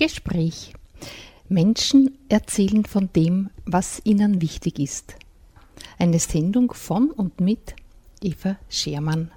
Gespräch. Menschen erzählen von dem, was ihnen wichtig ist. Eine Sendung von und mit Eva Schermann.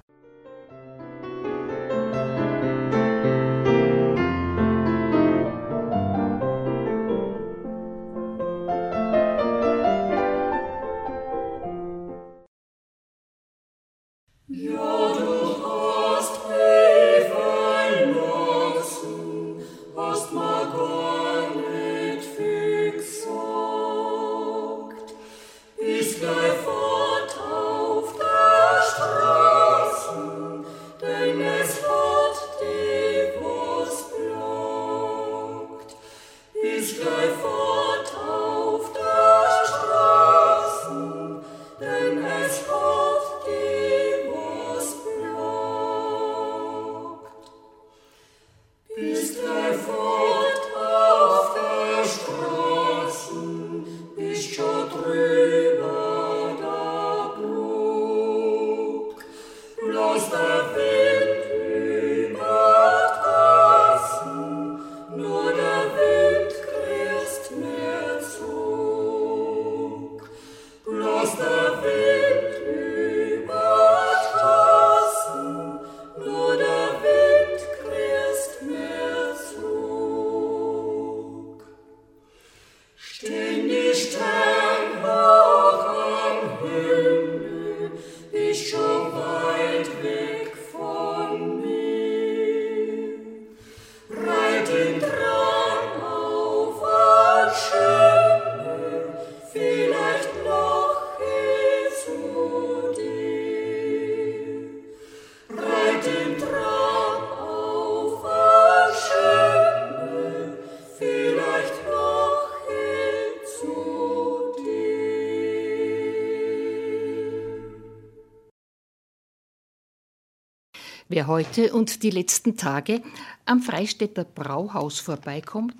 Wer heute und die letzten Tage am Freistädter Brauhaus vorbeikommt,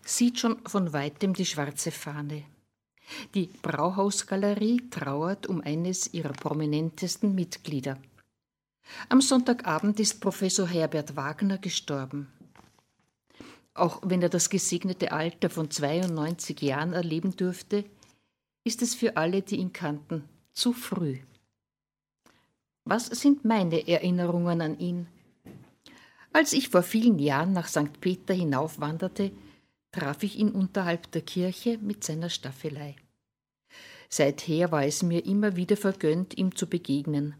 sieht schon von weitem die schwarze Fahne. Die Brauhausgalerie trauert um eines ihrer prominentesten Mitglieder. Am Sonntagabend ist Professor Herbert Wagner gestorben. Auch wenn er das gesegnete Alter von 92 Jahren erleben durfte, ist es für alle, die ihn kannten, zu früh. Was sind meine Erinnerungen an ihn? Als ich vor vielen Jahren nach St. Peter hinaufwanderte, traf ich ihn unterhalb der Kirche mit seiner Staffelei. Seither war es mir immer wieder vergönnt, ihm zu begegnen,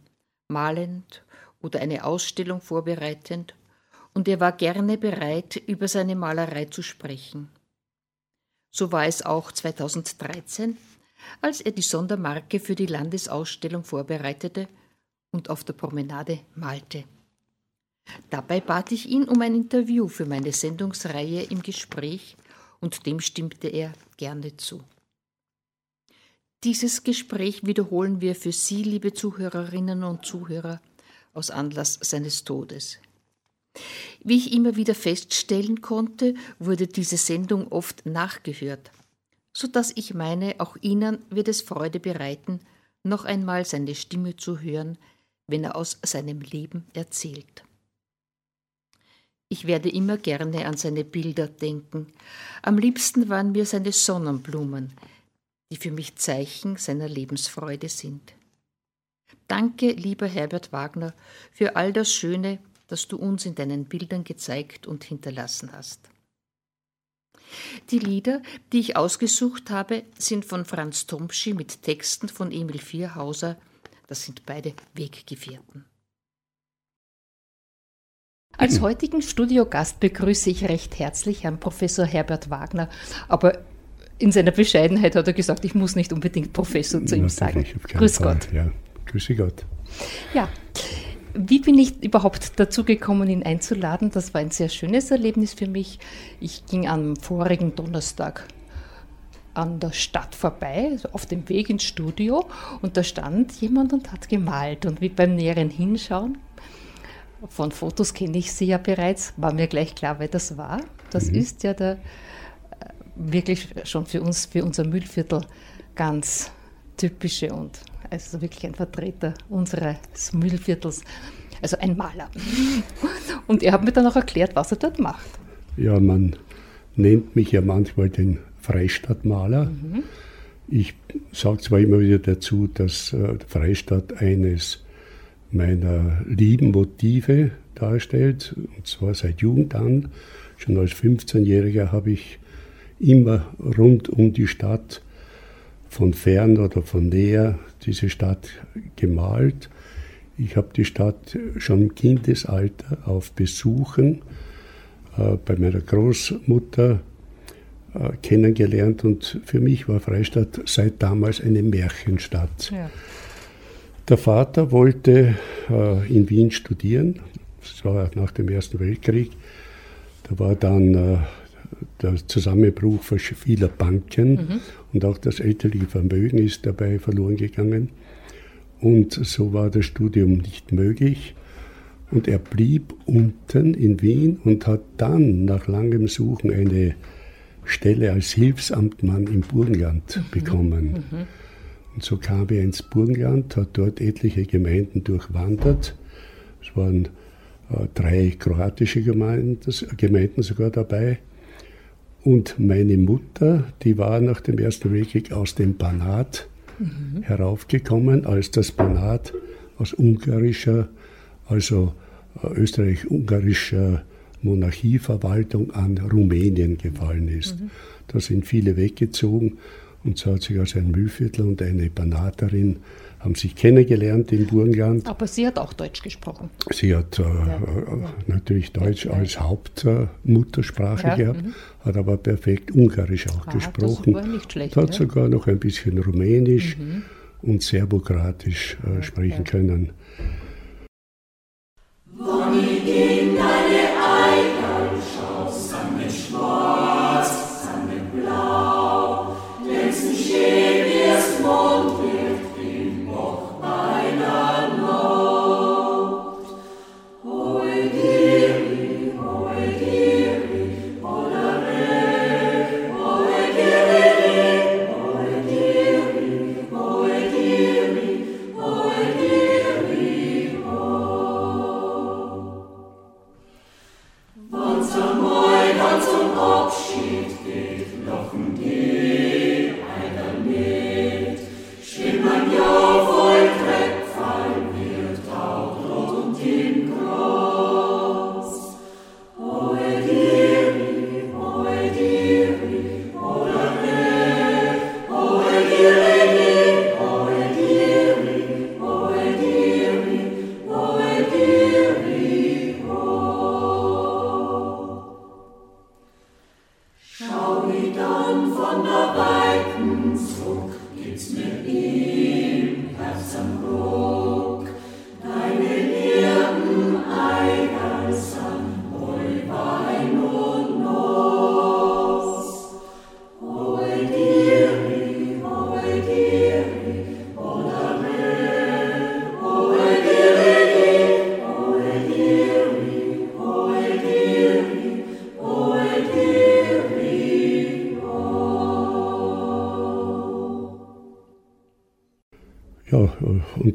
malend oder eine Ausstellung vorbereitend, und er war gerne bereit, über seine Malerei zu sprechen. So war es auch 2013, als er die Sondermarke für die Landesausstellung vorbereitete und auf der Promenade malte. Dabei bat ich ihn um ein Interview für meine Sendungsreihe im Gespräch und dem stimmte er gerne zu. Dieses Gespräch wiederholen wir für Sie, liebe Zuhörerinnen und Zuhörer, aus Anlass seines Todes. Wie ich immer wieder feststellen konnte, wurde diese Sendung oft nachgehört, so dass ich meine, auch Ihnen wird es Freude bereiten, noch einmal seine Stimme zu hören, wenn er aus seinem Leben erzählt. Ich werde immer gerne an seine Bilder denken. Am liebsten waren mir seine Sonnenblumen, die für mich Zeichen seiner Lebensfreude sind. Danke, lieber Herbert Wagner, für all das Schöne, das du uns in deinen Bildern gezeigt und hinterlassen hast. Die Lieder, die ich ausgesucht habe, sind von Franz Tomschi mit Texten von Emil Vierhauser, das sind beide Weggefährten. Als heutigen Studiogast begrüße ich recht herzlich Herrn Professor Herbert Wagner, aber in seiner Bescheidenheit hat er gesagt, ich muss nicht unbedingt Professor zu ihm sagen. Grüß Fall. Gott. Ja, grüße Gott. Ja, wie bin ich überhaupt dazu gekommen, ihn einzuladen? Das war ein sehr schönes Erlebnis für mich. Ich ging am vorigen Donnerstag an der Stadt vorbei, also auf dem Weg ins Studio, und da stand jemand und hat gemalt. Und wie beim näheren Hinschauen, von Fotos kenne ich sie ja bereits, war mir gleich klar, wer das war. Das mhm. ist ja der äh, wirklich schon für uns, für unser Müllviertel ganz typische und also wirklich ein Vertreter unseres Müllviertels, also ein Maler. Und er hat mir dann auch erklärt, was er dort macht. Ja, man nennt mich ja manchmal den Freistadtmaler. Mhm. Ich sage zwar immer wieder dazu, dass äh, Freistadt eines meiner lieben Motive darstellt, und zwar seit Jugend an. Schon als 15-Jähriger habe ich immer rund um die Stadt von fern oder von näher diese Stadt gemalt. Ich habe die Stadt schon im Kindesalter auf Besuchen äh, bei meiner Großmutter kennengelernt und für mich war Freistadt seit damals eine Märchenstadt. Ja. Der Vater wollte äh, in Wien studieren, das war nach dem Ersten Weltkrieg. Da war dann äh, der Zusammenbruch vieler Banken mhm. und auch das elterliche Vermögen ist dabei verloren gegangen. Und so war das Studium nicht möglich. Und er blieb unten in Wien und hat dann nach langem Suchen eine Stelle als Hilfsamtmann im Burgenland mhm. bekommen. Mhm. Und so kam er ins Burgenland, hat dort etliche Gemeinden durchwandert. Es waren äh, drei kroatische Gemeinden, Gemeinden sogar dabei. Und meine Mutter, die war nach dem Ersten Weltkrieg aus dem Banat mhm. heraufgekommen, als das Banat aus ungarischer, also äh, österreich-ungarischer Monarchieverwaltung an Rumänien gefallen ist. Mhm. Da sind viele weggezogen und so hat sich also ein Mühlviertel und eine Banaterin haben sich kennengelernt im Burgenland. Aber sie hat auch Deutsch gesprochen. Sie hat äh, ja. äh, natürlich Deutsch ja. als Hauptmuttersprache ja. gehabt, mhm. hat aber perfekt Ungarisch auch ah, gesprochen. Das war nicht schlecht. Hat sogar noch ein bisschen Rumänisch mhm. und Serbokratisch äh, sprechen können. Wann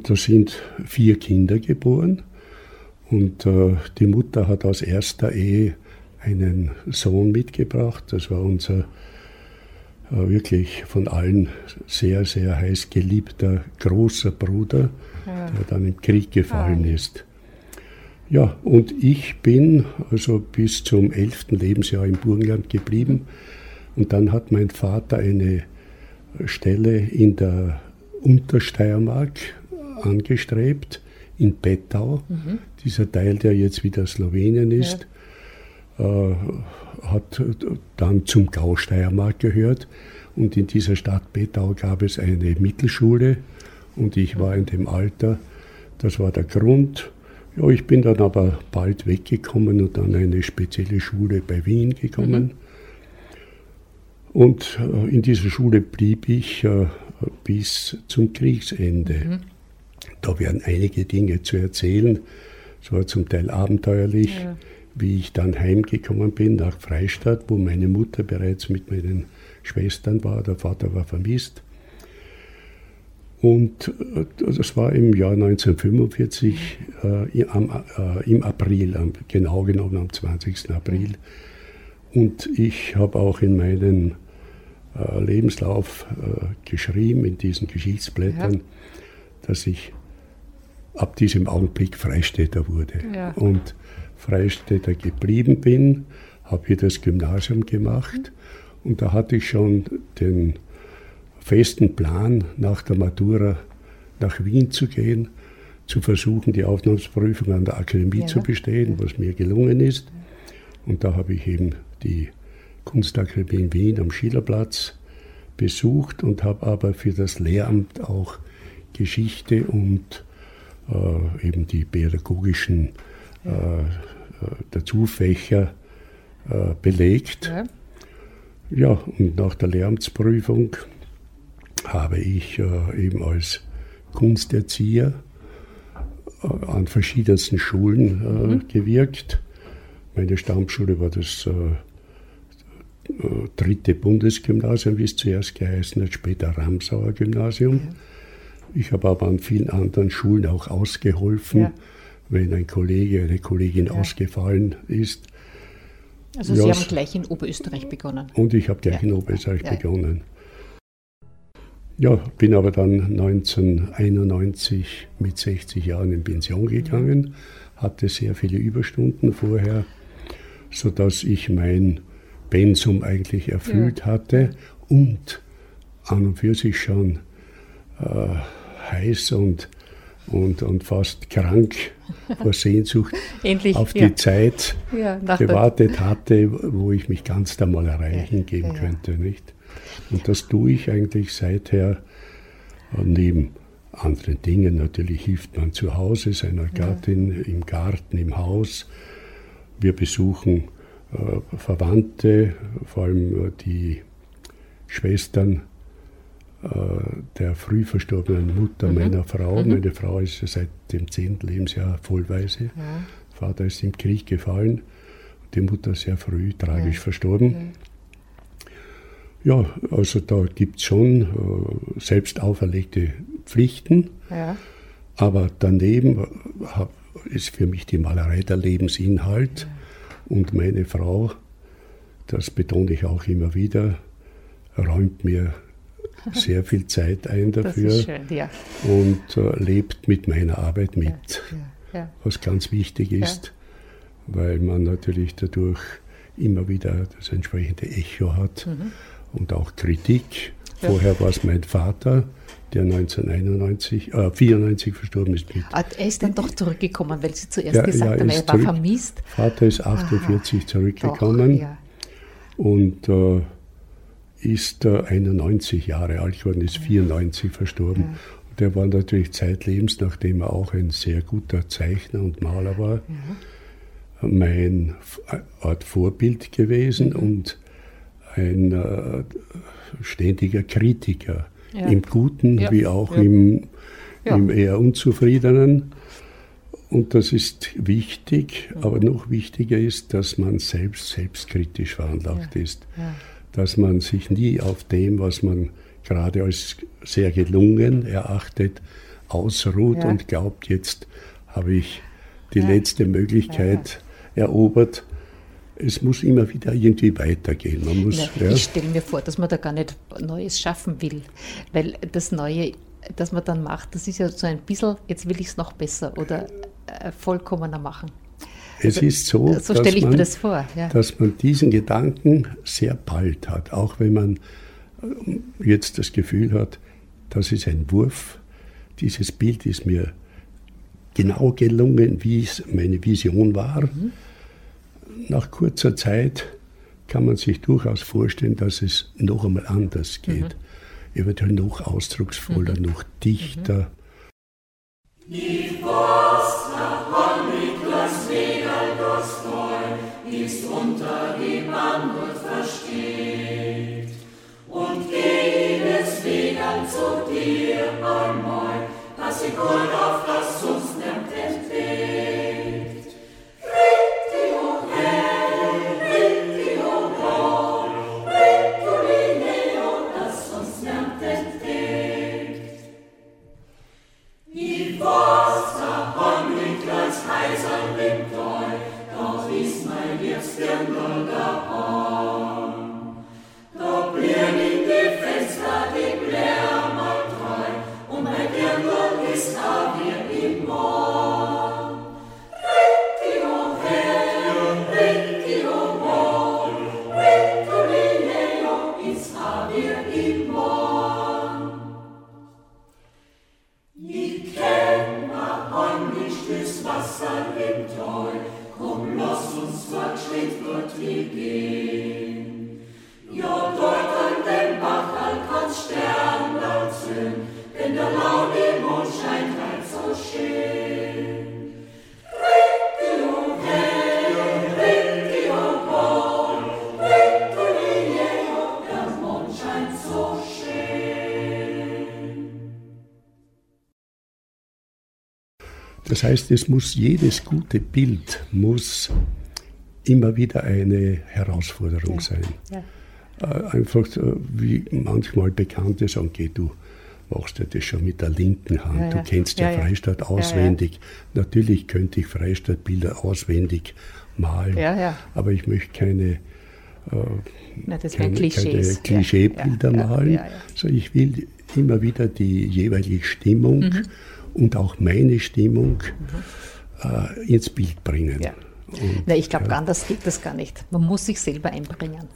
da sind vier Kinder geboren und äh, die Mutter hat aus erster Ehe einen Sohn mitgebracht. Das war unser äh, wirklich von allen sehr, sehr heiß geliebter großer Bruder, ja. der dann im Krieg gefallen ja. ist. Ja, und ich bin also bis zum elften Lebensjahr im Burgenland geblieben. Und dann hat mein Vater eine Stelle in der Untersteiermark angestrebt in Pettau, mhm. dieser Teil, der jetzt wieder Slowenien ist, ja. äh, hat dann zum Gau Steiermark gehört. Und in dieser Stadt Pettau gab es eine Mittelschule und ich war in dem Alter, das war der Grund. Ja, ich bin dann aber bald weggekommen und an eine spezielle Schule bei Wien gekommen. Mhm. Und äh, in dieser Schule blieb ich äh, bis zum Kriegsende. Mhm. Da werden einige Dinge zu erzählen. Es war zum Teil abenteuerlich, ja. wie ich dann heimgekommen bin nach Freistadt, wo meine Mutter bereits mit meinen Schwestern war. Der Vater war vermisst. Und äh, das war im Jahr 1945, äh, am, äh, im April, am, genau genommen am 20. April. Und ich habe auch in meinem äh, Lebenslauf äh, geschrieben, in diesen Geschichtsblättern, ja. Dass ich ab diesem Augenblick Freistädter wurde. Ja. Und Freistädter geblieben bin, habe hier das Gymnasium gemacht mhm. und da hatte ich schon den festen Plan, nach der Matura nach Wien zu gehen, zu versuchen, die Aufnahmeprüfung an der Akademie ja. zu bestehen, was mir gelungen ist. Und da habe ich eben die Kunstakademie in Wien am Schillerplatz besucht und habe aber für das Lehramt auch Geschichte und äh, eben die pädagogischen äh, äh Dazufächer äh, belegt. Ja. ja, und nach der Lehramtsprüfung habe ich äh, eben als Kunsterzieher äh, an verschiedensten Schulen mhm. gewirkt. Meine Stammschule war das dritte Bundesgymnasium, wie es zuerst geheißen hat, später Ramsauer Gymnasium. Ja. Ich habe aber an vielen anderen Schulen auch ausgeholfen, ja. wenn ein Kollege, eine Kollegin ja. ausgefallen ist. Also Sie haben gleich in Oberösterreich begonnen. Und ich habe gleich in Oberösterreich begonnen. Ja, bin aber dann 1991 mit 60 Jahren in Pension gegangen, hatte sehr viele Überstunden vorher, sodass ich mein Pensum eigentlich erfüllt ja. hatte und an und für sich schon äh, heiß und, und, und fast krank vor Sehnsucht Endlich, auf die ja. Zeit ja, gewartet hatte, wo ich mich ganz der Malerei hingeben könnte. Nicht? Und das tue ich eigentlich seither neben anderen Dingen. Natürlich hilft man zu Hause seiner Gattin, im Garten, im Haus. Wir besuchen äh, Verwandte, vor allem äh, die Schwestern äh, der früh verstorbenen Mutter mhm. meiner Frau. Mhm. Meine Frau ist seit dem 10. Lebensjahr vollweise. Ja. Vater ist im Krieg gefallen, die Mutter sehr früh tragisch ja. verstorben. Ja, also da gibt es schon äh, selbst auferlegte Pflichten, ja. aber daneben äh, ist für mich die Malerei der Lebensinhalt ja. und meine Frau, das betone ich auch immer wieder, räumt mir sehr viel Zeit ein dafür schön, ja. und äh, lebt mit meiner Arbeit mit, was ganz wichtig ist, weil man natürlich dadurch immer wieder das entsprechende Echo hat. Mhm und auch Kritik. Ja. Vorher war es mein Vater, der 1991, äh, 94 verstorben ist. Mit. Ah, er ist dann doch zurückgekommen, weil Sie zuerst ja, gesagt ja, haben, er war vermisst. Vater ist 48 Aha, zurückgekommen doch, ja. und äh, ist äh, 91 Jahre alt geworden, ist 94 verstorben. Ja. Der war natürlich zeitlebens, nachdem er auch ein sehr guter Zeichner und Maler war, mein Art Vorbild gewesen mhm. und ein äh, ständiger Kritiker, ja. im Guten ja. wie auch ja. Im, im eher Unzufriedenen. Und das ist wichtig, aber noch wichtiger ist, dass man selbst selbstkritisch veranlagt ist. Dass man sich nie auf dem, was man gerade als sehr gelungen erachtet, ausruht und glaubt, jetzt habe ich die letzte Möglichkeit erobert es muss immer wieder irgendwie weitergehen. Man muss, ja, ja. Ich stelle mir vor, dass man da gar nicht Neues schaffen will, weil das Neue, das man dann macht, das ist ja so ein bisschen, jetzt will ich es noch besser oder äh, vollkommener machen. Es also, ist so, so dass, man, das vor, ja. dass man diesen Gedanken sehr bald hat, auch wenn man äh, jetzt das Gefühl hat, das ist ein Wurf, dieses Bild ist mir genau gelungen, wie es meine Vision war. Mhm nach kurzer Zeit kann man sich durchaus vorstellen, dass es noch einmal anders geht. Mhm. Eventuell noch ausdrucksvoller, mhm. noch dichter. Die Nach Niklas Vegalgos neu ist unter dem Bambut versteht. Und geh deswegen zu dir einmal, dass ich wohl auf das sonst Das heißt, es muss jedes gute Bild muss immer wieder eine Herausforderung ja. sein. Ja. Äh, einfach wie manchmal Bekannte sagen, geh du machst du das schon mit der linken Hand. Ja, du kennst ja, Freistadt auswendig. Natürlich könnte ich Freistadt-Bilder auswendig malen, aber ich möchte keine äh, Na, keine, keine Klischeebilder malen. So, ich will immer wieder die jeweilige Stimmung mhm. Und auch meine Stimmung mhm. äh, ins Bild bringen. Ja. Und, Na, ich glaube, ja. anders geht das gar nicht. Man muss sich selber einbringen.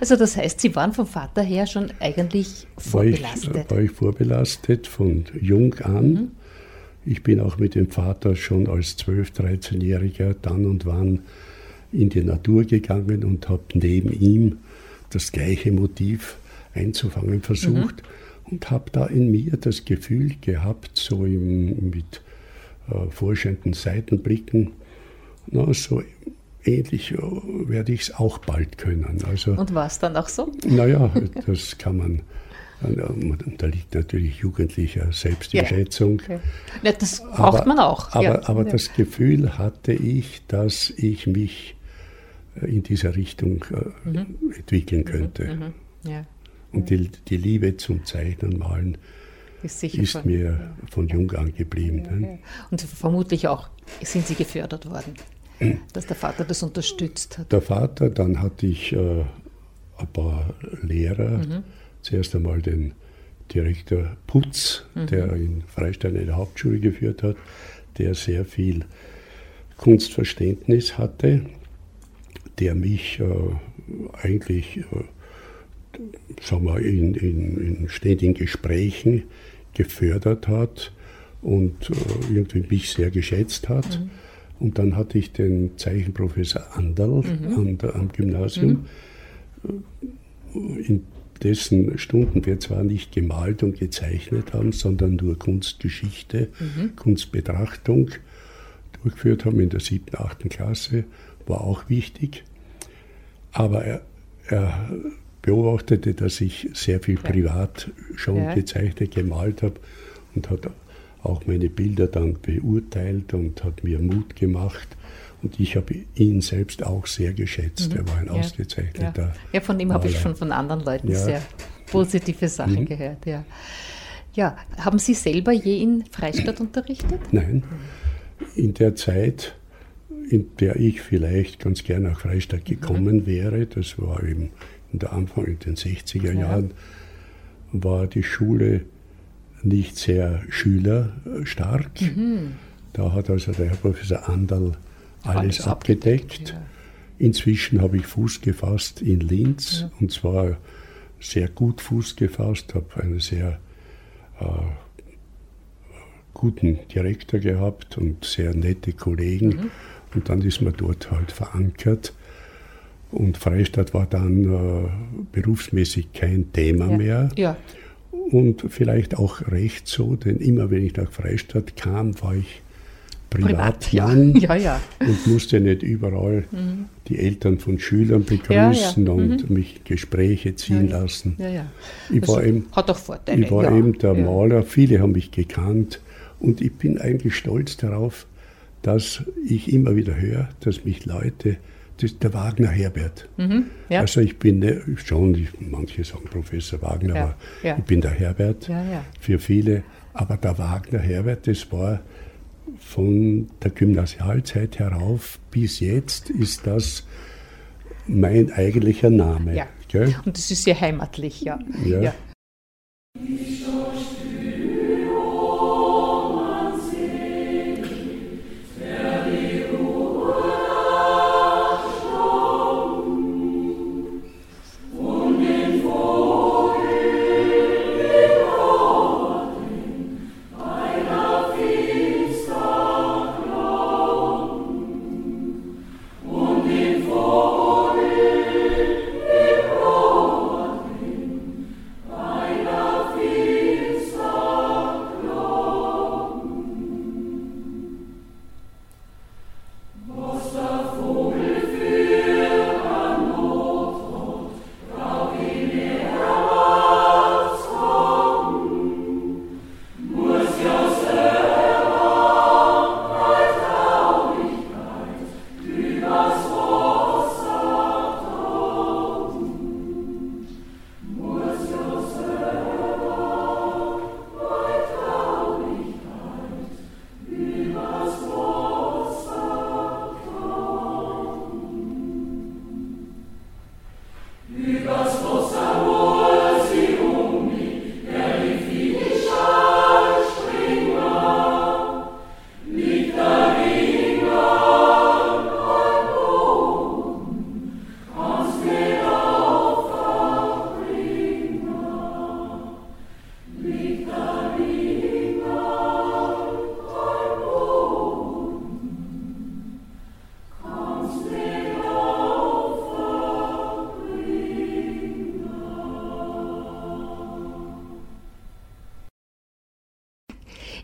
Also das heißt, Sie waren vom Vater her schon eigentlich vorbelastet? War ich, war ich vorbelastet von jung an. Mhm. Ich bin auch mit dem Vater schon als 12-, 13-Jähriger dann und wann in die Natur gegangen und habe neben ihm das gleiche Motiv einzufangen versucht mhm. Und habe da in mir das Gefühl gehabt, so im, mit äh, forschenden Seitenblicken, na, so ähnlich äh, werde ich es auch bald können. Also, und war es dann auch so? Naja, das kann man. Da liegt natürlich jugendlicher Selbsteinschätzung. Ja, okay. ja, das braucht aber, man auch. Aber, ja. aber das Gefühl hatte ich, dass ich mich in dieser Richtung äh, mhm. entwickeln könnte. Mhm. mhm. Ja. Und die, die, Liebe zum Zeichnen, Malen ist, ist von, mir ja. von jung an geblieben. Ja, ne? Und vermutlich auch sind Sie gefördert worden, dass der Vater das unterstützt hat. Der Vater, dann hatte ich äh, ein paar Lehrer, mhm. zuerst einmal den Direktor Putz, mhm. der in Freistein eine Hauptschule geführt hat, der sehr viel Kunstverständnis hatte der mich äh, eigentlich äh, sagen wir, in, in, in, ständigen Gesprächen gefördert hat und äh, irgendwie mich sehr geschätzt hat. Mhm. Und dann hatte ich den Zeichenprofessor Anderl mhm. an am Gymnasium, mhm. in dessen Stunden wir zwar nicht gemalt und gezeichnet haben, sondern nur Kunstgeschichte, mhm. Kunstbetrachtung durchgeführt haben in der siebten, achten Klasse, war auch wichtig. Aber er, er beobachtete, dass ich sehr viel privat schon ja. gezeichnet, gemalt habe und hat auch meine Bilder dann beurteilt und hat mir Mut gemacht. Und ich habe ihn selbst auch sehr geschätzt. Mhm. Er war ein ja. ausgezeichneter. Ja, ja von ihm habe ich schon von anderen Leuten sehr positive Sachen mhm. gehört. Ja. ja, haben Sie selber je in Freistadt unterrichtet? Nein. In der Zeit in der ich vielleicht ganz gerne nach Freistadt gekommen mhm. wäre, das war eben in der Anfang in den 60er Jahren, war die Schule nicht sehr schülerstark. Mhm. Da hat also der Herr Professor Anderl alles, alles abgedeckt. ja. Inzwischen habe ich Fuß gefasst in Linz ja. und zwar sehr gut Fuß gefasst, habe einen sehr äh, guten Direktor gehabt und sehr nette Kollegen. Mhm. Und dann ist man dort halt verankert. Und Freistadt war dann äh, berufsmäßig kein Thema ja. mehr. Ja. Und vielleicht auch recht so, denn immer wenn ich nach Freistadt kam, war ich Privatmann Privat, ja. Ja, und musste nicht überall mhm. die Eltern von Schülern begrüßen und mhm. mich Gespräche ziehen lassen. Ich war eben, hat auch Vorteile. Ich war eben der Maler, viele haben mich gekannt und ich bin eigentlich stolz darauf, dass ich immer wieder höre, dass mich Leute, das ist der Wagner Herbert. Mhm, ja. Also ich bin ne, schon, manche sagen Professor Wagner, ja, aber ja. ich bin der Herbert für viele. Aber der Wagner Herbert, das war von der Gymnasialzeit herauf bis jetzt ist das mein eigentlicher Name. Und das ist sehr heimatlich, ja.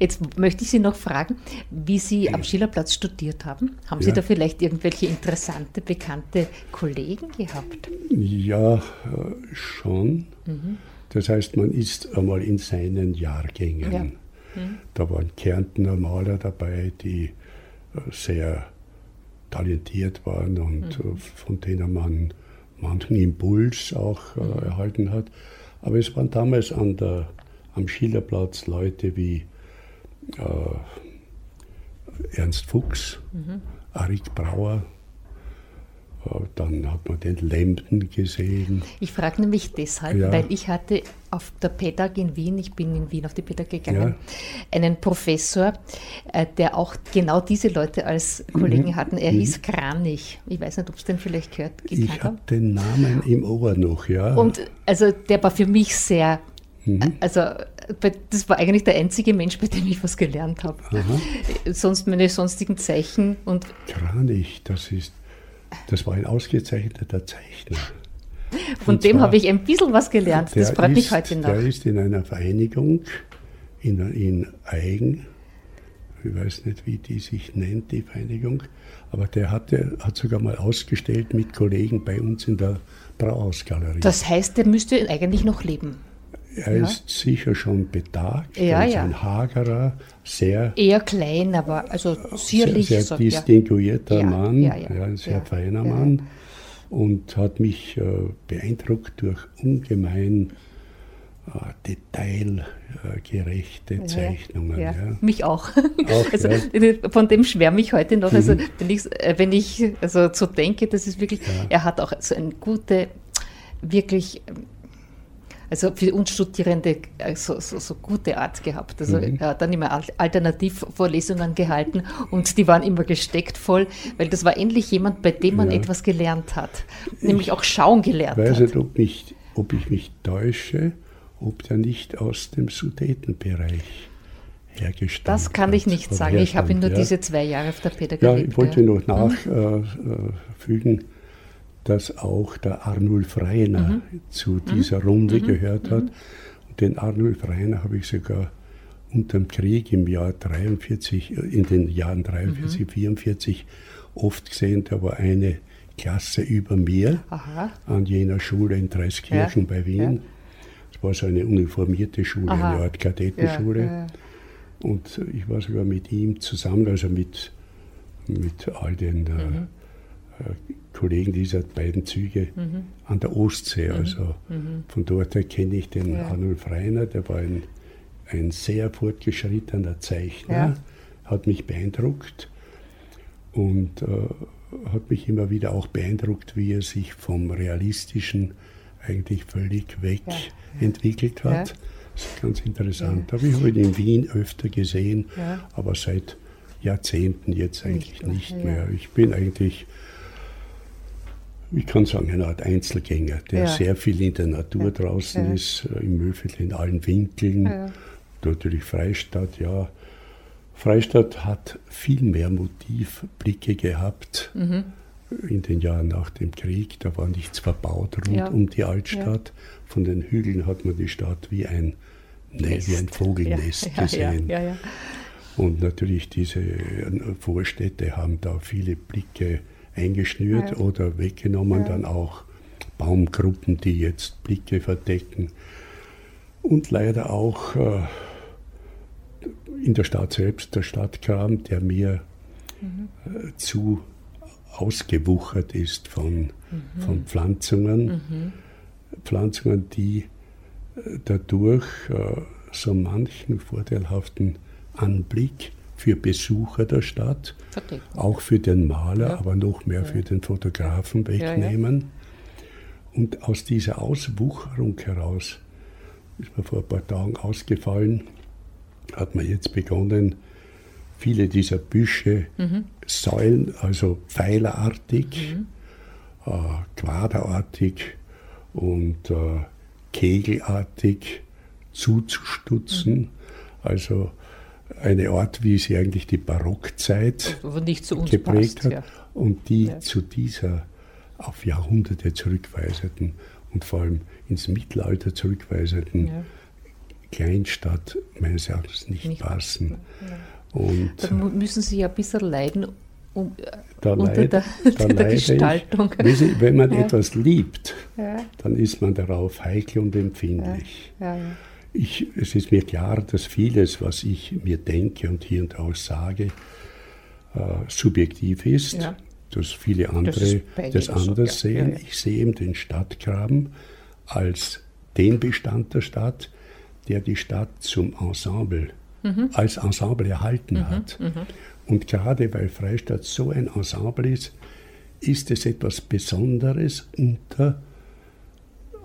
Jetzt möchte ich Sie noch fragen, wie Sie am Schillerplatz studiert haben. Haben Sie Ja. da vielleicht irgendwelche interessante, bekannte Kollegen gehabt? Ja, äh, schon. Das heißt, man ist einmal in seinen Jahrgängen. Ja. Da waren Kärntner Maler dabei, die äh, sehr talentiert waren und äh, von denen man manchen Impuls auch äh, erhalten hat. Aber es waren damals an der, am Schillerplatz Leute wie äh, Ernst Fuchs, Arik Brauer, äh, dann hat man den Lemden gesehen. Ich frage nämlich deshalb, Ja. weil ich hatte auf der PEDAG in Wien, ich bin in Wien auf die PEDAG gegangen, Ja. einen Professor, äh, der auch genau diese Leute als Kollegen hatten. Er hieß Kranich. Ich weiß nicht, ob Sie den vielleicht gehört, Mhm. Ich habe den Namen im Ohr noch, ja. Und also der war für mich sehr, Mhm. also das war eigentlich der einzige Mensch, bei dem ich was gelernt habe. Sonst meine sonstigen Zeichen und Kranich, das ist, das war ein ausgezeichneter Zeichner. von Und dem habe ich ein bisschen was gelernt. Das freut mich heute noch. Der ist in einer Vereinigung in, in Eigen, ich weiß nicht, wie die sich nennt, die Vereinigung, aber der hatte, hat sogar mal ausgestellt mit Kollegen bei uns in der Brauhausgalerie. Das heißt, der müsste eigentlich noch leben. Er ist sicher schon betagt, Ja, er ist ja. ein hagerer, sehr Eher klein, aber also sehr, zierlich. sehr ja. distinguierter Ja, Mann, ja, ja, ein sehr ja, feiner ja. Mann und hat mich äh, beeindruckt durch ungemein äh, detailgerechte Zeichnungen. Ja, Ja. Mich auch. Auch, also, ja. Mhm. Von dem schwärme ich heute noch. Also, wenn, ich, äh, wenn ich also so denke, das ist wirklich, er hat auch so eine gute, wirklich, also für uns Studierende äh, so, so, so gute Art gehabt. Also Mhm. er hat dann immer Al- Alternativvorlesungen gehalten und die waren immer gesteckt voll, weil das war endlich jemand, bei dem man Ja. etwas gelernt hat. Nämlich auch schauen gelernt Ich weiß hat. nicht, ob, mich, ob ich mich täusche, ob der nicht aus dem Sudetenbereich hergestammt Das kann ich nicht sagen. Ich habe herstammt, nur ja. diese zwei Jahre auf der Pädagogik. Ja, ich wollte ja. noch nachfügen, dass auch der Arnulf Reiner Mhm. zu dieser Runde gehört hat. Und den Arnulf Reiner habe ich sogar unter dem Krieg im Jahr 43, äh, in den Jahren 43, Mhm. 44 oft gesehen. Der war eine Klasse über mir Aha. an jener Schule in Dreiskirchen Ja, bei Wien. Es war so eine uniformierte Schule, Aha. eine Art Kadettenschule. Ja, ja. Und ich war sogar mit ihm zusammen, also mit, mit all den äh, Mhm. äh, Kollegen dieser beiden Züge Mhm. an der Ostsee. Also von dort her kenne ich den Ja. Arnulf Reiner, der war ein, ein sehr fortgeschrittener Zeichner, Ja. hat mich beeindruckt und äh, hat mich immer wieder auch beeindruckt, wie er sich vom Realistischen eigentlich völlig weg Ja. entwickelt hat. Das ist ganz interessant. Aber ich habe ihn in Wien öfter gesehen, aber seit Jahrzehnten jetzt eigentlich Nicht nicht mehr. Ich bin eigentlich, ich kann sagen, eine Art Einzelgänger, der Ja. sehr viel in der Natur draußen Ja. ist, äh, im Mühlviertel in allen Winkeln. Ja. Natürlich Freistadt, ja. Freistadt hat viel mehr Motivblicke gehabt Mhm. in den Jahren nach dem Krieg. Da war nichts verbaut rund Ja. um die Altstadt. Von den Hügeln hat man die Stadt wie ein, ne, wie ein Vogelnest ja, gesehen. Ja, ja, ja. Und natürlich diese äh, Vorstädte haben da viele Blicke eingeschnürt Ja. oder weggenommen, Ja. dann auch Baumgruppen, die jetzt Blicke verdecken. Und leider auch äh, in der Stadt selbst der Stadtkram, der mir äh, zu ausgewuchert ist von, von Pflanzungen. Pflanzungen, die äh, dadurch äh, so manchen vorteilhaften Anblick für Besucher der Stadt, Verdecken. auch für den Maler, Ja. aber noch mehr für den Fotografen ja. wegnehmen. Und aus dieser Auswucherung heraus, ist mir vor ein paar Tagen ausgefallen, hat man jetzt begonnen, viele dieser Büsche Säulen, also pfeilerartig, äh, quaderartig und äh, kegelartig zuzustutzen. Also eine Art, wie sie eigentlich die Barockzeit geprägt passt. hat Ja. und die Ja. zu dieser auf Jahrhunderte zurückweisenden und vor allem ins Mittelalter zurückweisenden Ja. Kleinstadt meines Erachtens nicht, nicht passen. Und Dann müssen Sie ja ein bisschen leiden um, da unter leid, der, da der Gestaltung. Ich, Sie, wenn man etwas liebt, dann ist man darauf heikel und empfindlich. Ja. Ich, es ist mir klar, dass vieles, was ich mir denke und hier und da sage, äh, subjektiv ist, dass viele andere das, das anders so, sehen. Ich sehe eben den Stadtgraben als den Bestand der Stadt, der die Stadt zum Ensemble, mhm. als Ensemble erhalten mhm. hat. Mhm. Und gerade weil Freistadt so ein Ensemble ist, ist es etwas Besonderes unter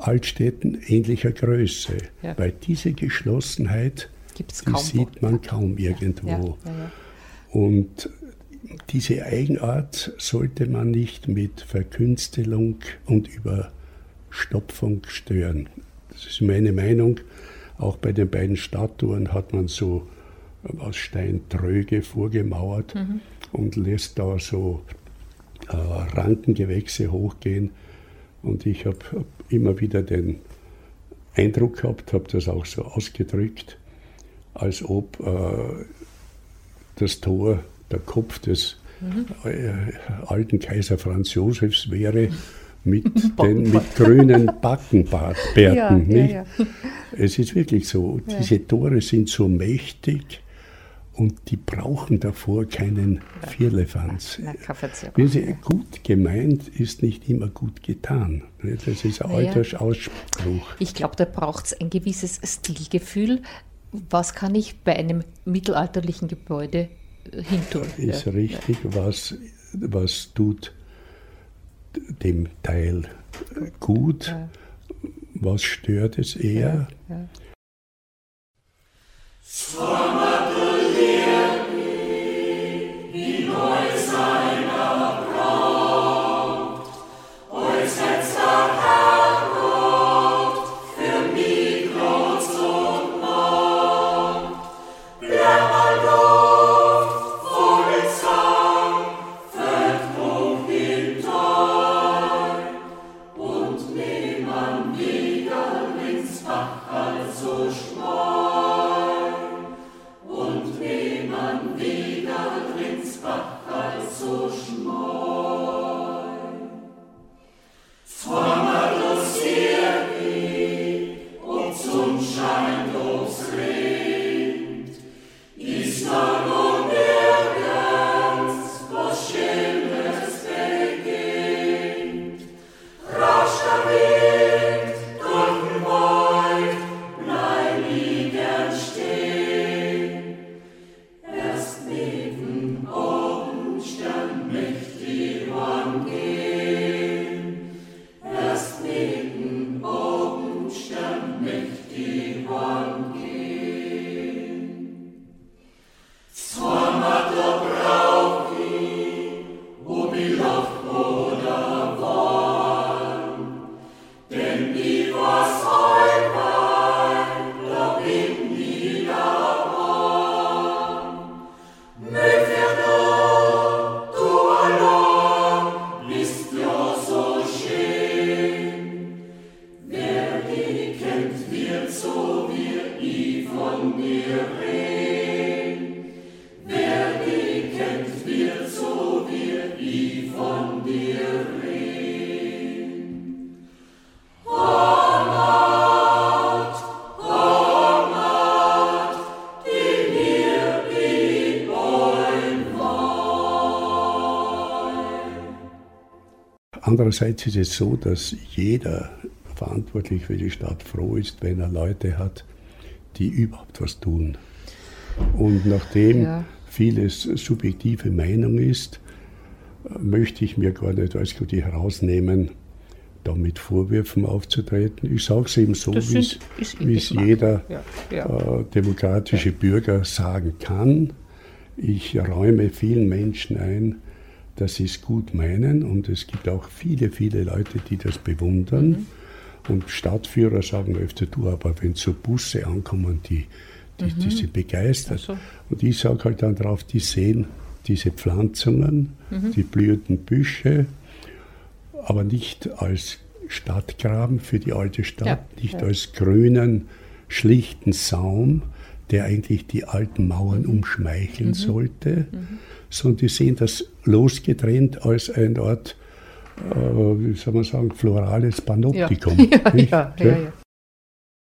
Altstädten ähnlicher Größe. Ja. Weil diese Geschlossenheit, die sieht man kaum irgendwo. Und diese Eigenart sollte man nicht mit Verkünstelung und Überstopfung stören. Das ist meine Meinung. Auch bei den beiden Statuen hat man so aus Stein tröge vorgemauert mhm. und lässt da so äh, Rankengewächse hochgehen. Und ich habe hab immer wieder den Eindruck gehabt, habe das auch so ausgedrückt, als ob äh, das Tor der Kopf des mhm. alten Kaiser Franz Josefs wäre. Mit, den, mit grünen Backenbärten. Ja? Ja, ja. Es ist wirklich so, diese Tore sind so mächtig und die brauchen davor keinen Vierlefanz. gut gemeint ist nicht immer gut getan. Das ist ein naja. alter Ausspruch. Ich glaube, da braucht es ein gewisses Stilgefühl. Was kann ich bei einem mittelalterlichen Gebäude äh, hintun? Ist richtig, was, was tut dem Teil gut, ja. was stört es eher. Ja, ja. Andererseits ist es so, dass jeder verantwortlich für die Stadt froh ist, wenn er Leute hat, die überhaupt was tun. Und nachdem ja. vieles subjektive Meinung ist, möchte ich mir gar nicht als die herausnehmen, da mit Vorwürfen aufzutreten. Ich sage es eben so, wie es jeder ja, ja. Äh, demokratische Bürger sagen kann. Ich räume vielen Menschen ein, dass sie es gut meinen und es gibt auch viele, viele Leute, die das bewundern. Mhm. Und Stadtführer sagen öfter, du, aber wenn so Busse ankommen, die, die, mhm. die sind begeistert. So. Und ich sage halt dann drauf, die sehen diese Pflanzungen, mhm. die blühenden Büsche, aber nicht als Stadtgraben für die alte Stadt, ja, nicht ja. als grünen schlichten Saum, der eigentlich die alten Mauern umschmeicheln mhm. sollte, mhm. sondern die sehen das losgetrennt als eine Art, äh, wie soll man sagen, florales Panoptikum. Ja,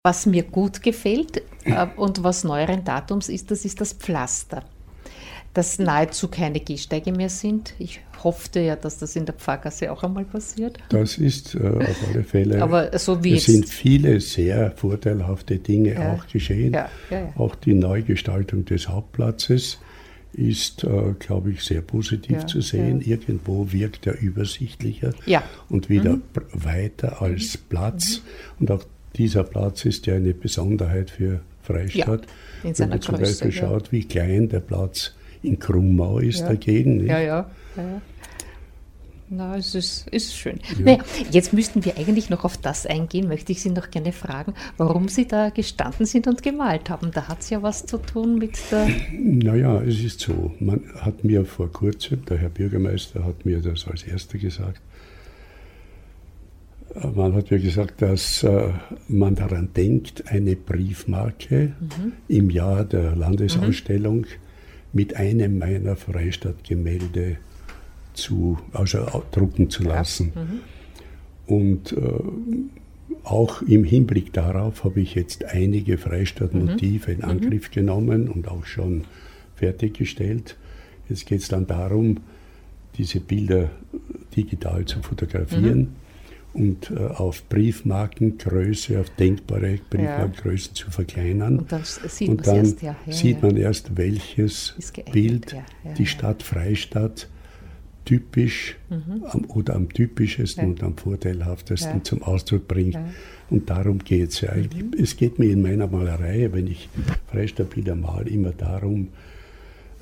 was mir gut gefällt äh, und was neueren Datums ist, das ist das Pflaster dass nahezu keine Gehsteige mehr sind. Ich hoffte ja, dass das in der Pfarrgasse auch einmal passiert. Das ist äh, auf alle Fälle. Aber so wie es sind viele sehr vorteilhafte Dinge ja. auch geschehen. Ja, ja, auch die Neugestaltung des Hauptplatzes ist, äh, glaube ich, sehr positiv zu sehen. Irgendwo wirkt er übersichtlicher und wieder mhm. weiter als mhm. Platz. Mhm. Und auch dieser Platz ist ja eine Besonderheit für Freistadt. In Wenn man zum Größe, Beispiel schaut, wie klein der Platz in Krummau ist ja. dagegen. Nicht? Ja, ja. ja. Na, es ist, ist schön. Ja. Naja, jetzt müssten wir eigentlich noch auf das eingehen, möchte ich Sie noch gerne fragen, warum Sie da gestanden sind und gemalt haben. Da hat es ja was zu tun mit der. Naja, es ist so. Man hat mir vor kurzem, der Herr Bürgermeister hat mir das als erster gesagt, man hat mir gesagt, dass äh, man daran denkt, eine Briefmarke mhm. im Jahr der Landesausstellung mhm mit einem meiner Freistadtgemälde zu, also drucken zu lassen. Ja. Mhm. Und äh, auch im Hinblick darauf habe ich jetzt einige Freistadtmotive mhm. in Angriff mhm. genommen und auch schon fertiggestellt. Jetzt geht es dann darum, diese Bilder digital zu fotografieren. Und äh, auf Briefmarkengröße, auf denkbare Briefmarkengrößen ja. zu verkleinern. Und dann sieht, und dann erst, ja. Ja, sieht man erst, welches Bild die Stadt Freistadt typisch mhm. am, oder am typischesten und am vorteilhaftesten zum Ausdruck bringt. Und darum geht es ja eigentlich. Mhm. Es geht mir in meiner Malerei, wenn ich Freistadtbilder mal, immer darum,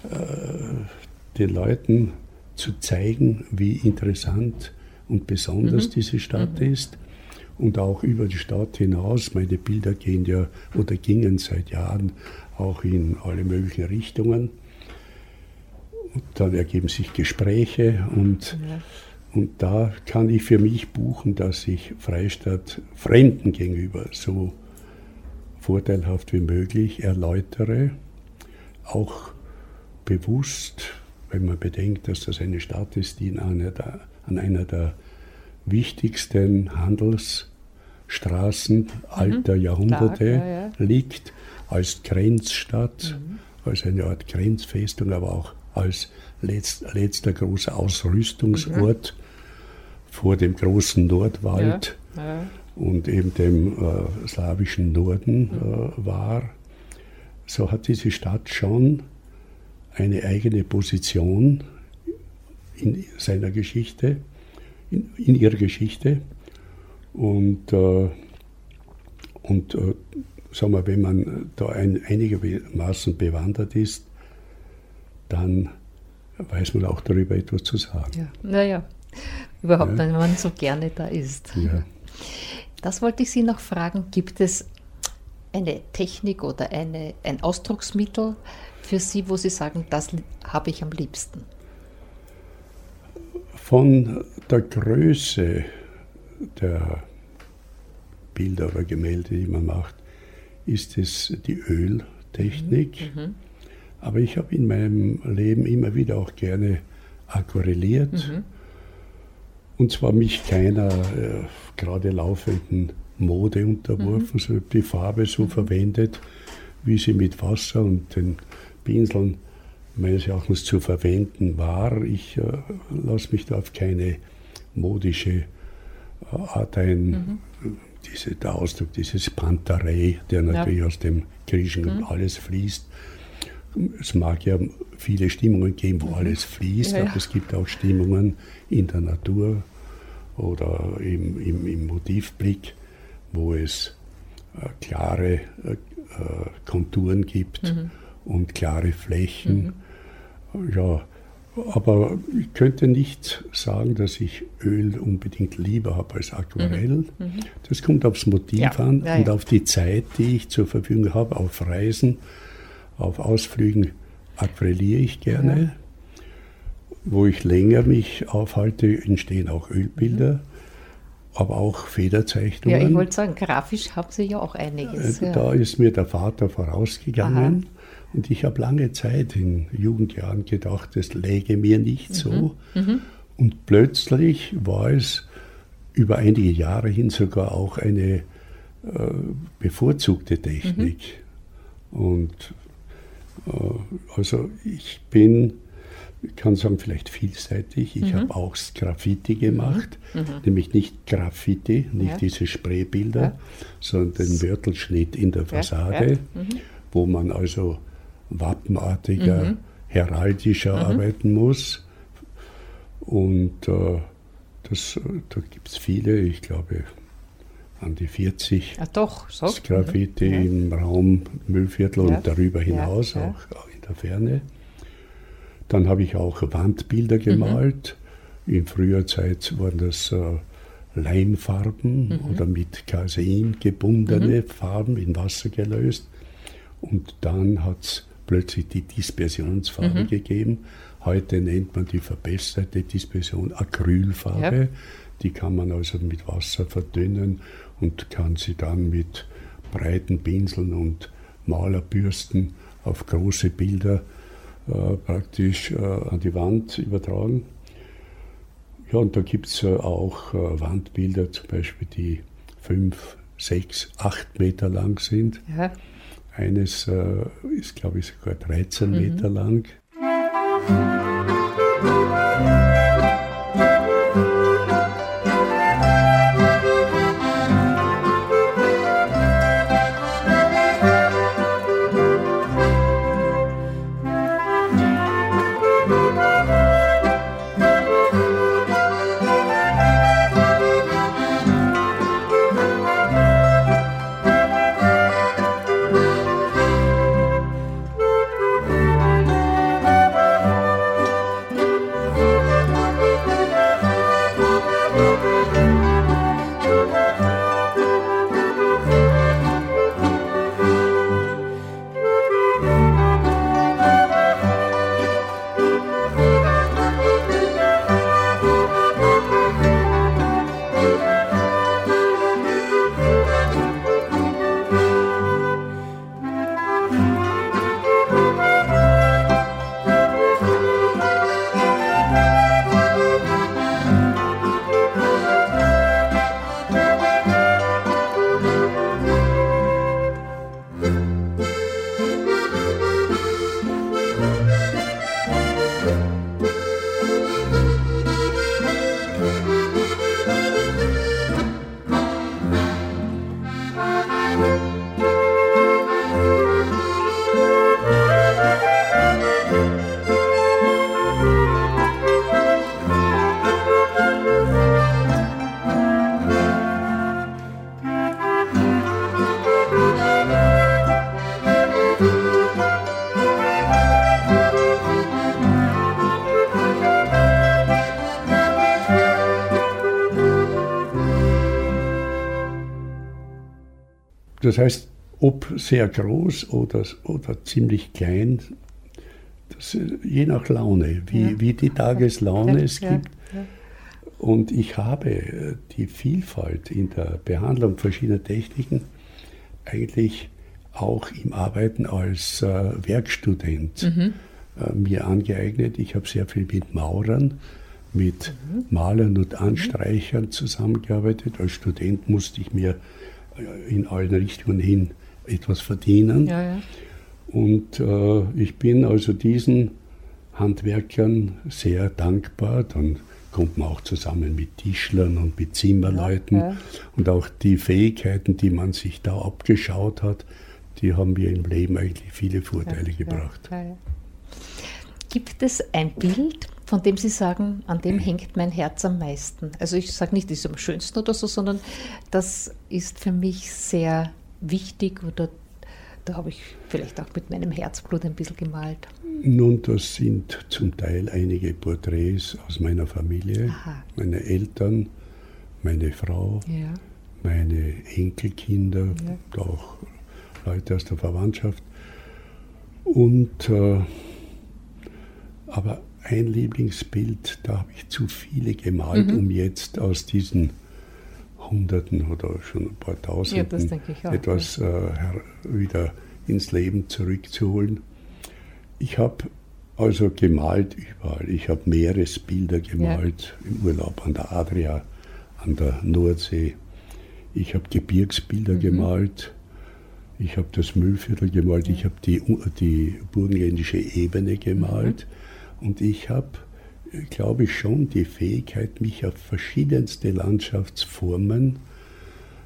äh, den Leuten zu zeigen, wie interessant und besonders mhm. diese Stadt mhm. ist. Und auch über die Stadt hinaus, meine Bilder gehen ja oder gingen seit Jahren auch in alle möglichen Richtungen. Und dann ergeben sich Gespräche und, ja. und da kann ich für mich buchen, dass ich Freistadt Fremden gegenüber so vorteilhaft wie möglich erläutere, auch bewusst, wenn man bedenkt, dass das eine Stadt ist, die in einer der an einer der wichtigsten Handelsstraßen mhm. alter Jahrhunderte Stark, ja, ja. liegt, als Grenzstadt, mhm. als eine Art Grenzfestung, aber auch als letzt, letzter großer Ausrüstungsort mhm. vor dem großen Nordwald ja, und eben dem äh, slawischen Norden mhm. äh, war. So hat diese Stadt schon eine eigene Position in seiner Geschichte, in, in ihrer Geschichte. Und, äh, und äh, sagen wir, wenn man da ein, einigermaßen bewandert ist, dann weiß man auch darüber etwas zu sagen. Ja, naja, überhaupt, ja. wenn man so gerne da ist. Ja. Das wollte ich Sie noch fragen. Gibt es eine Technik oder eine, ein Ausdrucksmittel für Sie, wo Sie sagen, das habe ich am liebsten? Von der Größe der Bilder oder Gemälde, die man macht, ist es die Öltechnik. Mhm. mhm. Aber ich habe in meinem Leben immer wieder auch gerne aquarelliert. Mhm. Und zwar mich keiner äh, gerade laufenden Mode unterworfen, mhm. so die Farbe so mhm. verwendet, wie sie mit Wasser und den Pinseln meines Erachtens zu verwenden war. Ich äh, lasse mich da auf keine modische äh, Art ein. Mhm. Diese, der Ausdruck dieses Pantarei, der natürlich ja. aus dem Griechischen mhm. alles fließt. Es mag ja viele Stimmungen geben, wo mhm. alles fließt, ja, ja. aber es gibt auch Stimmungen in der Natur oder im, im, im Motivblick, wo es äh, klare äh, äh Konturen gibt mhm. und klare Flächen mhm. Ja, aber ich könnte nicht sagen, dass ich Öl unbedingt lieber habe als Aquarell. Mhm. Mhm. Das kommt aufs Motiv ja. an ja, und auf die Zeit, die ich zur Verfügung habe. Auf Reisen, auf Ausflügen aquarelliere ich gerne. Ja. Wo ich länger mich aufhalte, entstehen auch Ölbilder. Mhm. aber auch Federzeichnungen. Ja, ich wollte sagen, grafisch haben Sie ja auch einiges. Äh, da ja. ist mir der Vater vorausgegangen. Aha. Und ich habe lange Zeit in Jugendjahren gedacht, das läge mir nicht mhm. so. Mhm. Und plötzlich war es über einige Jahre hin sogar auch eine äh, bevorzugte Technik. Mhm. Und äh, also ich bin, ich kann sagen, vielleicht vielseitig. Ich mhm. habe auch Graffiti gemacht, mhm. mhm. nämlich nicht Graffiti, nicht ja. diese Spraybilder, ja. sondern den Wörtelschnitt in der Fassade, ja. Mhm. wo man also wappenartiger, mhm. heraldischer mhm. arbeiten muss. Und äh, das, da gibt es viele, ich glaube an die 40 ah, doch, so. Graffiti ja. im Raum Müllviertel ja. und darüber hinaus, ja. Auch, auch, in der Ferne. Dann habe ich auch Wandbilder gemalt. Mhm. In früher Zeit waren das äh, Leimfarben mhm. oder mit Casein gebundene mhm. Farben in Wasser gelöst. Und dann hat es plötzlich die Dispersionsfarbe mhm. gegeben. Heute nennt man die verbesserte Dispersion Acrylfarbe. Ja. Die kann man also mit Wasser verdünnen und kann sie dann mit breiten Pinseln und Malerbürsten auf große Bilder äh, praktisch äh, an die Wand übertragen. Ja, und da gibt es äh, auch äh, Wandbilder, zum Beispiel, die fünf, sechs, acht Meter lang sind. Ja. Eines äh, ist, glaube ich, sogar 13 mhm. Meter lang. Das heißt, ob sehr groß oder, oder ziemlich klein, das, je nach Laune, wie, ja. wie die Tageslaune es gibt. Ja. Und ich habe die Vielfalt in der Behandlung verschiedener Techniken eigentlich auch im Arbeiten als äh, Werkstudent mhm. äh, mir angeeignet. Ich habe sehr viel mit Maurern, mit mhm. Malern und Anstreichern zusammengearbeitet. Als Student musste ich mir in allen Richtungen hin etwas verdienen. Ja, ja. Und äh, ich bin also diesen Handwerkern sehr dankbar. Dann kommt man auch zusammen mit Tischlern und mit Zimmerleuten. Ja, und auch die Fähigkeiten, die man sich da abgeschaut hat, die haben mir im Leben eigentlich viele Vorteile gebracht. Gibt es ein Bild, von dem Sie sagen, an dem hängt mein Herz am meisten? Also ich sage nicht, das ist am schönsten oder so, sondern das ist für mich sehr wichtig oder da habe ich vielleicht auch mit meinem Herzblut ein bisschen gemalt. Nun, das sind zum Teil einige Porträts aus meiner Familie, Aha. meine Eltern, meine Frau, ja. meine Enkelkinder, ja. auch Leute aus der Verwandtschaft. Und äh, aber ein Lieblingsbild, da habe ich zu viele gemalt, mhm. um jetzt aus diesen Hunderten oder schon ein paar Tausenden ja, etwas äh, wieder ins Leben zurückzuholen. Ich habe also gemalt überall. Ich habe Meeresbilder gemalt ja. im Urlaub an der Adria, an der Nordsee. Ich habe Gebirgsbilder mhm. gemalt. Ich habe das Müllviertel gemalt. Ich habe die, die burgenländische Ebene gemalt. Mhm. Und ich habe, glaube ich, schon die Fähigkeit, mich auf verschiedenste Landschaftsformen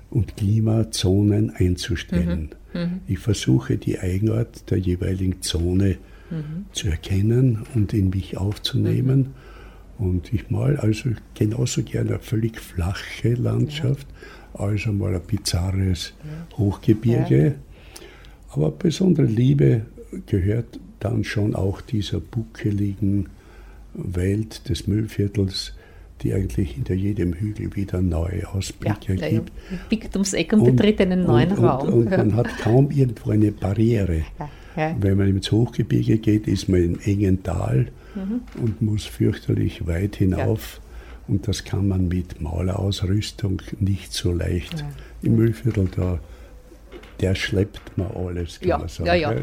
und Klimazonen einzustellen. Mhm. mhm. Ich versuche die Eigenart der jeweiligen Zone mhm. zu erkennen und in mich aufzunehmen. Mhm. Und ich mal also genauso gerne eine völlig flache Landschaft, ja. als einmal ein bizarres ja. Hochgebirge. Ja. Aber besondere Liebe gehört dann schon auch dieser buckeligen Welt des Müllviertels, die eigentlich hinter jedem Hügel wieder neue Ausblicke ja, gibt. Ja, biegt ums Eck und, und betritt einen neuen und, Raum. Und, und man hat kaum irgendwo eine Barriere. Ja. Wenn man ins Hochgebirge geht, ist man im engen Tal mhm. und muss fürchterlich weit hinauf. Und das kann man mit Malerausrüstung nicht so leicht. Im Müllviertel, da, der schleppt man alles, kann ja, man sagen. Ja, ja.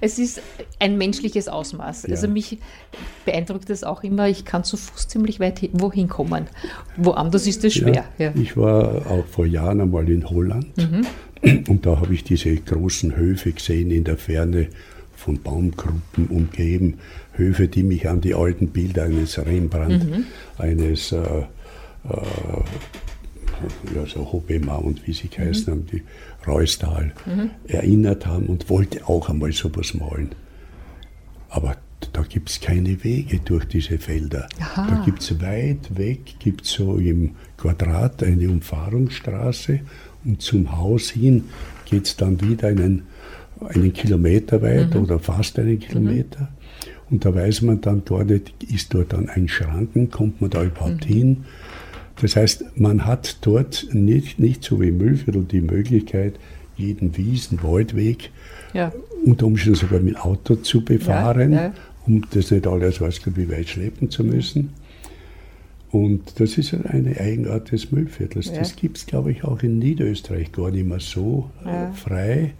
Es ist ein menschliches Ausmaß. Also mich beeindruckt es auch immer, ich kann zu Fuß ziemlich weit wohin kommen. Woanders ist es schwer. Ich war auch vor Jahren einmal in Holland. Mhm. Und da habe ich diese großen Höfe gesehen in der Ferne von Baumgruppen umgeben. Höfe, die mich an die alten Bilder eines Rembrandt, mhm. eines äh, äh, ja, so Hobbemaunt, wie sie geheißen mhm. haben, die Reustal, mhm. erinnert haben und wollte auch einmal sowas malen. Aber da gibt es keine Wege durch diese Felder. Aha. Da gibt es weit weg, gibt so im Quadrat eine Umfahrungsstraße und zum Haus hin geht es dann wieder einen, einen Kilometer weit mhm. oder fast einen Kilometer. Mhm. Und da weiß man dann, dort ist dort dann ein Schranken, kommt man da überhaupt mhm. hin. Das heißt, man hat dort nicht, nicht so wie im Müllviertel die Möglichkeit, jeden Wiesen, Waldweg ja. unter Umständen sogar mit Auto zu befahren, ja, ja. um das nicht alles, weiß Gott, wie weit schleppen zu müssen. Und das ist eine Eigenart des Müllviertels. Das gibt es, glaube ich, auch in Niederösterreich gar nicht mehr so frei.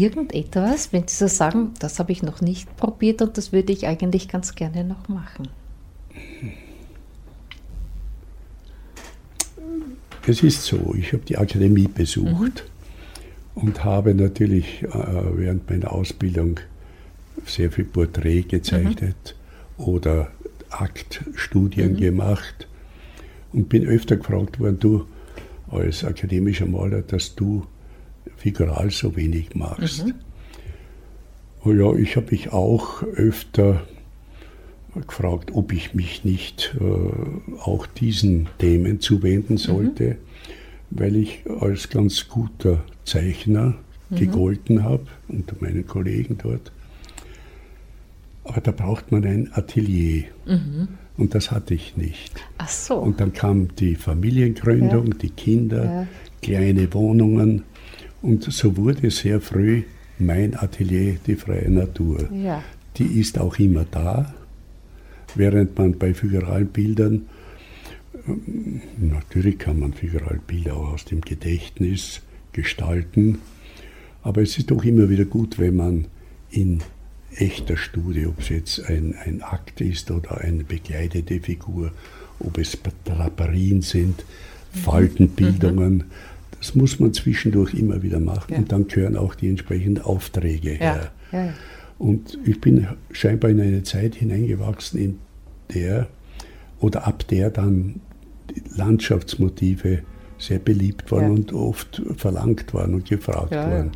Irgendetwas, wenn Sie so sagen, das habe ich noch nicht probiert und das würde ich eigentlich ganz gerne noch machen? Es ist so, ich habe die Akademie besucht mhm. und habe natürlich äh, während meiner Ausbildung sehr viel Porträt gezeichnet mhm. oder Aktstudien mhm. gemacht und bin öfter gefragt worden, du als akademischer Maler, dass du figural so wenig machst. Mhm. Oh ja, ich habe mich auch öfter gefragt, ob ich mich nicht äh, auch diesen Themen zuwenden mhm. sollte, mhm. weil ich als ganz guter Zeichner mhm. gegolten habe unter meinen Kollegen dort. Aber da braucht man ein Atelier. Mhm. Und das hatte ich nicht. Ach so. Und dann kam die Familiengründung, ja. die Kinder, ja. kleine Wohnungen. Und so wurde sehr früh mein Atelier die freie Natur. Ja. Die ist auch immer da, während man bei figuralen Bildern, ähm, natürlich kann man figurale Bilder auch aus dem Gedächtnis gestalten, aber es ist doch immer wieder gut, wenn man in echter Studie, ob es jetzt ein, ein Akt ist oder eine begleitete Figur, ob es Draperien sind, Faltenbildungen. Mhm. Das muss man zwischendurch immer wieder machen ja. und dann gehören auch die entsprechenden Aufträge her. Ja. Und ich bin scheinbar in eine Zeit hineingewachsen, in der oder ab der dann Landschaftsmotive sehr beliebt waren und oft verlangt waren und gefragt waren.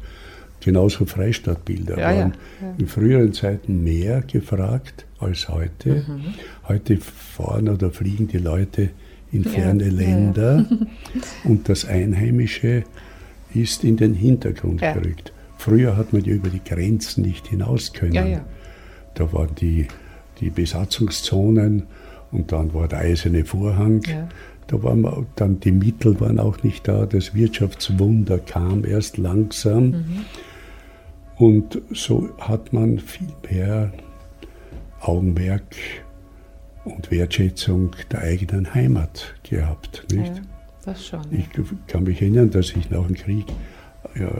Genauso Freistadtbilder ja, waren ja, ja. in früheren Zeiten mehr gefragt als heute. Mhm. Heute fahren oder fliegen die Leute in ferne Länder und das Einheimische ist in den Hintergrund gerückt. Früher hat man ja über die Grenzen nicht hinaus können. Da waren die, die Besatzungszonen und dann war der eiserne Vorhang. Da waren dann die Mittel waren auch nicht da. Das Wirtschaftswunder kam erst langsam. Mhm. Und so hat man viel mehr Augenmerk und Wertschätzung der eigenen Heimat gehabt. Nicht? Ja, das schon. Ich kann mich erinnern, dass ich nach dem Krieg ja,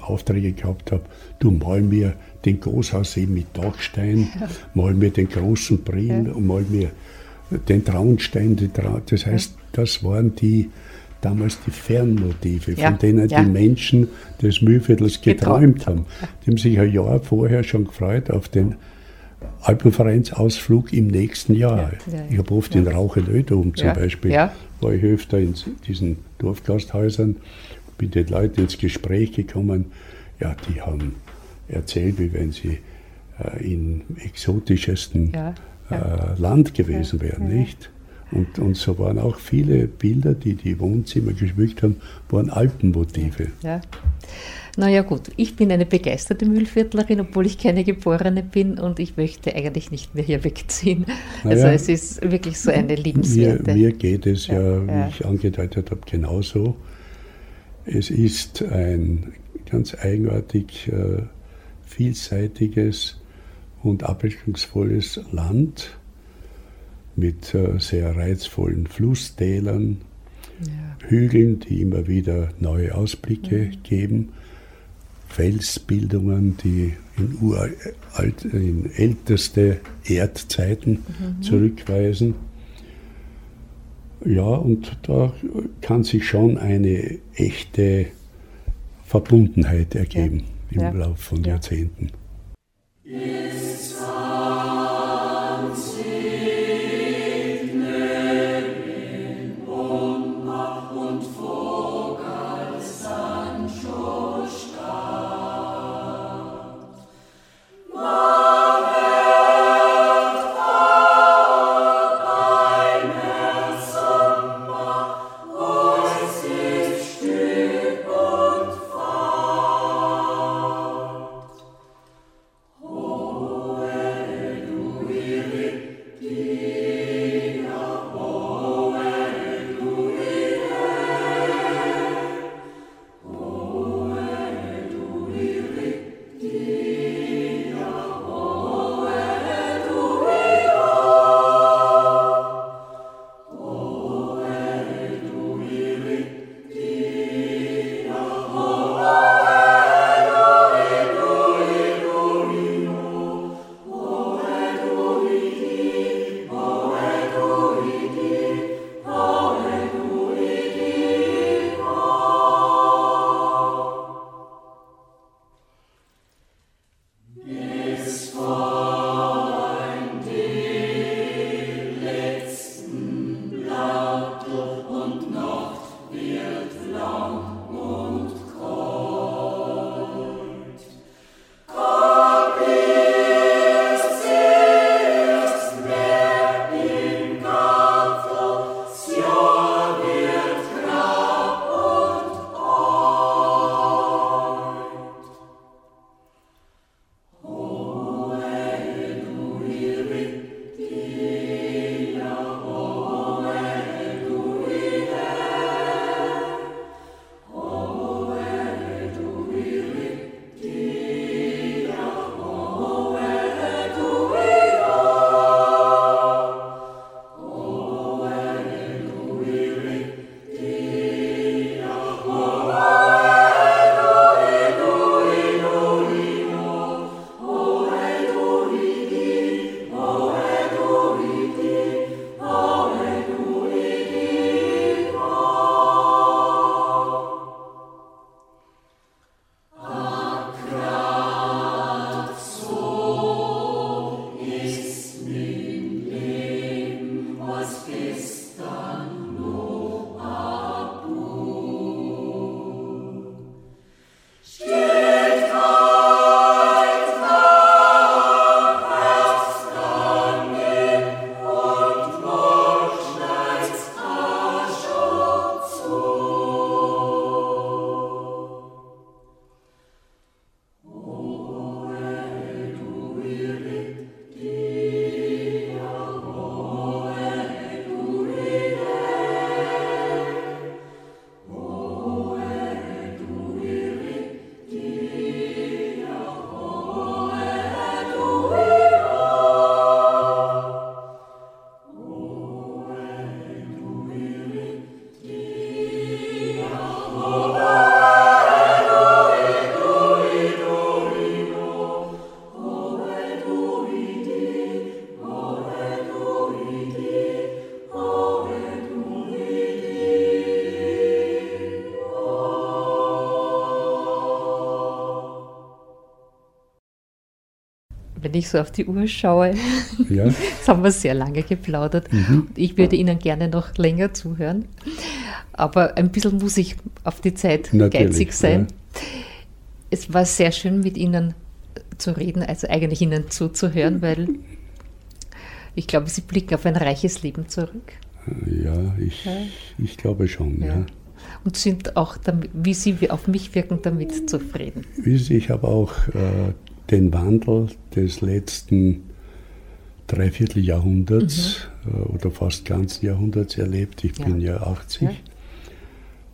Aufträge gehabt habe, du mal mir den Großhaussee mit Dachstein, ja. mal mir den großen Brill ja. und mal mir den Traunstein. Das heißt, das waren die damals die Fernmotive, ja, von denen die Menschen des Mühlviertels geträumt haben. Die haben sich ein Jahr vorher schon gefreut auf den Alpenvereinsausflug im nächsten Jahr. Ja, ich habe oft in Rauchelödom zum Beispiel, war ich öfter in diesen Dorfgasthäusern, bin den Leuten ins Gespräch gekommen. Ja, die haben erzählt, wie wenn sie äh, im exotischesten äh, Land gewesen wären, nicht? Und, und so waren auch viele Bilder, die die Wohnzimmer geschmückt haben, waren Alpenmotive. Ja. Naja gut, ich bin eine begeisterte Mühlviertlerin, obwohl ich keine Geborene bin und ich möchte eigentlich nicht mehr hier wegziehen. Also naja, es ist wirklich so eine liebenswerte. Mir, mir geht es ja, ja, wie ich angedeutet habe, genauso. Es ist ein ganz eigenartig äh, vielseitiges und abwechslungsvolles Land mit äh, sehr reizvollen Flusstälern, ja. Hügeln, die immer wieder neue Ausblicke mhm. geben, Felsbildungen, die in, uralt, in älteste Erdzeiten mhm. zurückweisen. Ja, und da kann sich schon eine echte Verbundenheit ergeben ja. im ja. Laufe von Jahrzehnten. Ist ich so auf die Uhr schaue. Ja. Jetzt haben wir sehr lange geplaudert. Mhm. Ich würde Ihnen gerne noch länger zuhören. Aber ein bisschen muss ich auf die Zeit Natürlich, geizig sein. Ja. Es war sehr schön, mit Ihnen zu reden, also eigentlich Ihnen zuzuhören, weil ich glaube, Sie blicken auf ein reiches Leben zurück. Ja, ich, ja. ich glaube schon. Ja. ja. Und sind auch, damit, wie Sie auf mich wirken, damit zufrieden. Ich habe auch äh, den Wandel des letzten Dreivierteljahrhunderts mhm. äh, oder fast ganzen Jahrhunderts erlebt. Ich ja. bin ja 80. Ja.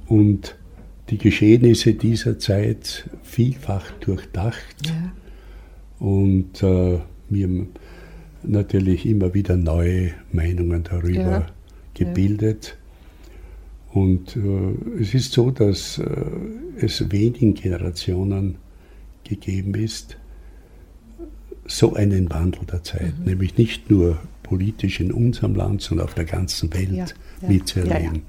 Und die Geschehnisse dieser Zeit vielfach durchdacht ja. und äh, mir natürlich immer wieder neue Meinungen darüber gebildet. Und äh, es ist so, dass äh, es wenigen Generationen gegeben ist, so einen Wandel der Zeit, mhm. nämlich nicht nur politisch in unserem Land, sondern auf der ganzen Welt ja, ja. mitzuerleben.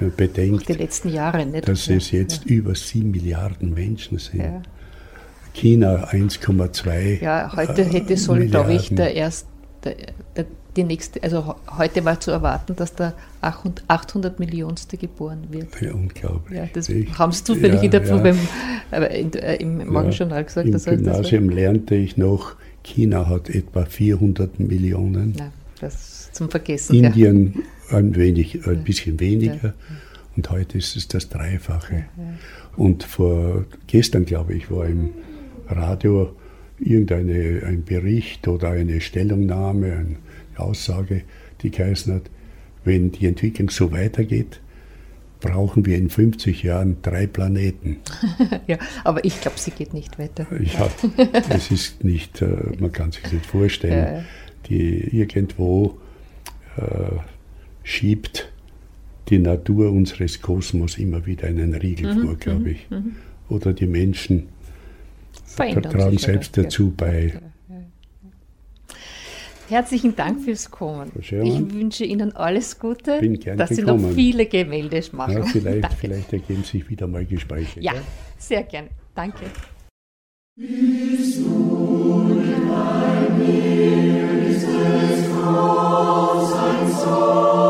Ja, bedenkt, die letzten Jahre nicht. dass es jetzt über sieben Milliarden Menschen sind. China 1,2. Ja, heute hätte soll, glaube ich, der erste, der, der, die nächste, also heute war zu erwarten, dass der 800 Millionste geboren wird. Ja, unglaublich. Ja, das ich, haben Sie zufällig ja, in der, ja. Beim, äh, im Morgenjournal gesagt. Im Gymnasium lernte ich noch China hat etwa 400 Millionen. Ja, das zum Vergessen. Indien ja. ein, wenig, ein bisschen weniger. Ja. Und heute ist es das Dreifache. Und vor gestern, glaube ich, war im Radio irgendeine ein Bericht oder eine Stellungnahme, eine Aussage, die geheißen hat, wenn die Entwicklung so weitergeht, brauchen wir in 50 Jahren drei Planeten. ja, aber ich glaube, sie geht nicht weiter. Ja, es ist nicht, äh, man kann sich nicht vorstellen, die irgendwo äh, schiebt die Natur unseres Kosmos immer wieder einen Riegel mhm, vor, glaube mhm, ich. Mhm. Oder die Menschen tragen selbst dazu bei. Herzlichen Dank fürs Kommen. Ich wünsche Ihnen alles Gute, Bin gern dass gekommen. Sie noch viele Gemälde machen. Ja, vielleicht, vielleicht ergeben sich wieder mal Gespräche. Ja, ja? sehr gerne. Danke. Bist du mit mir, ist es groß ein Sohn.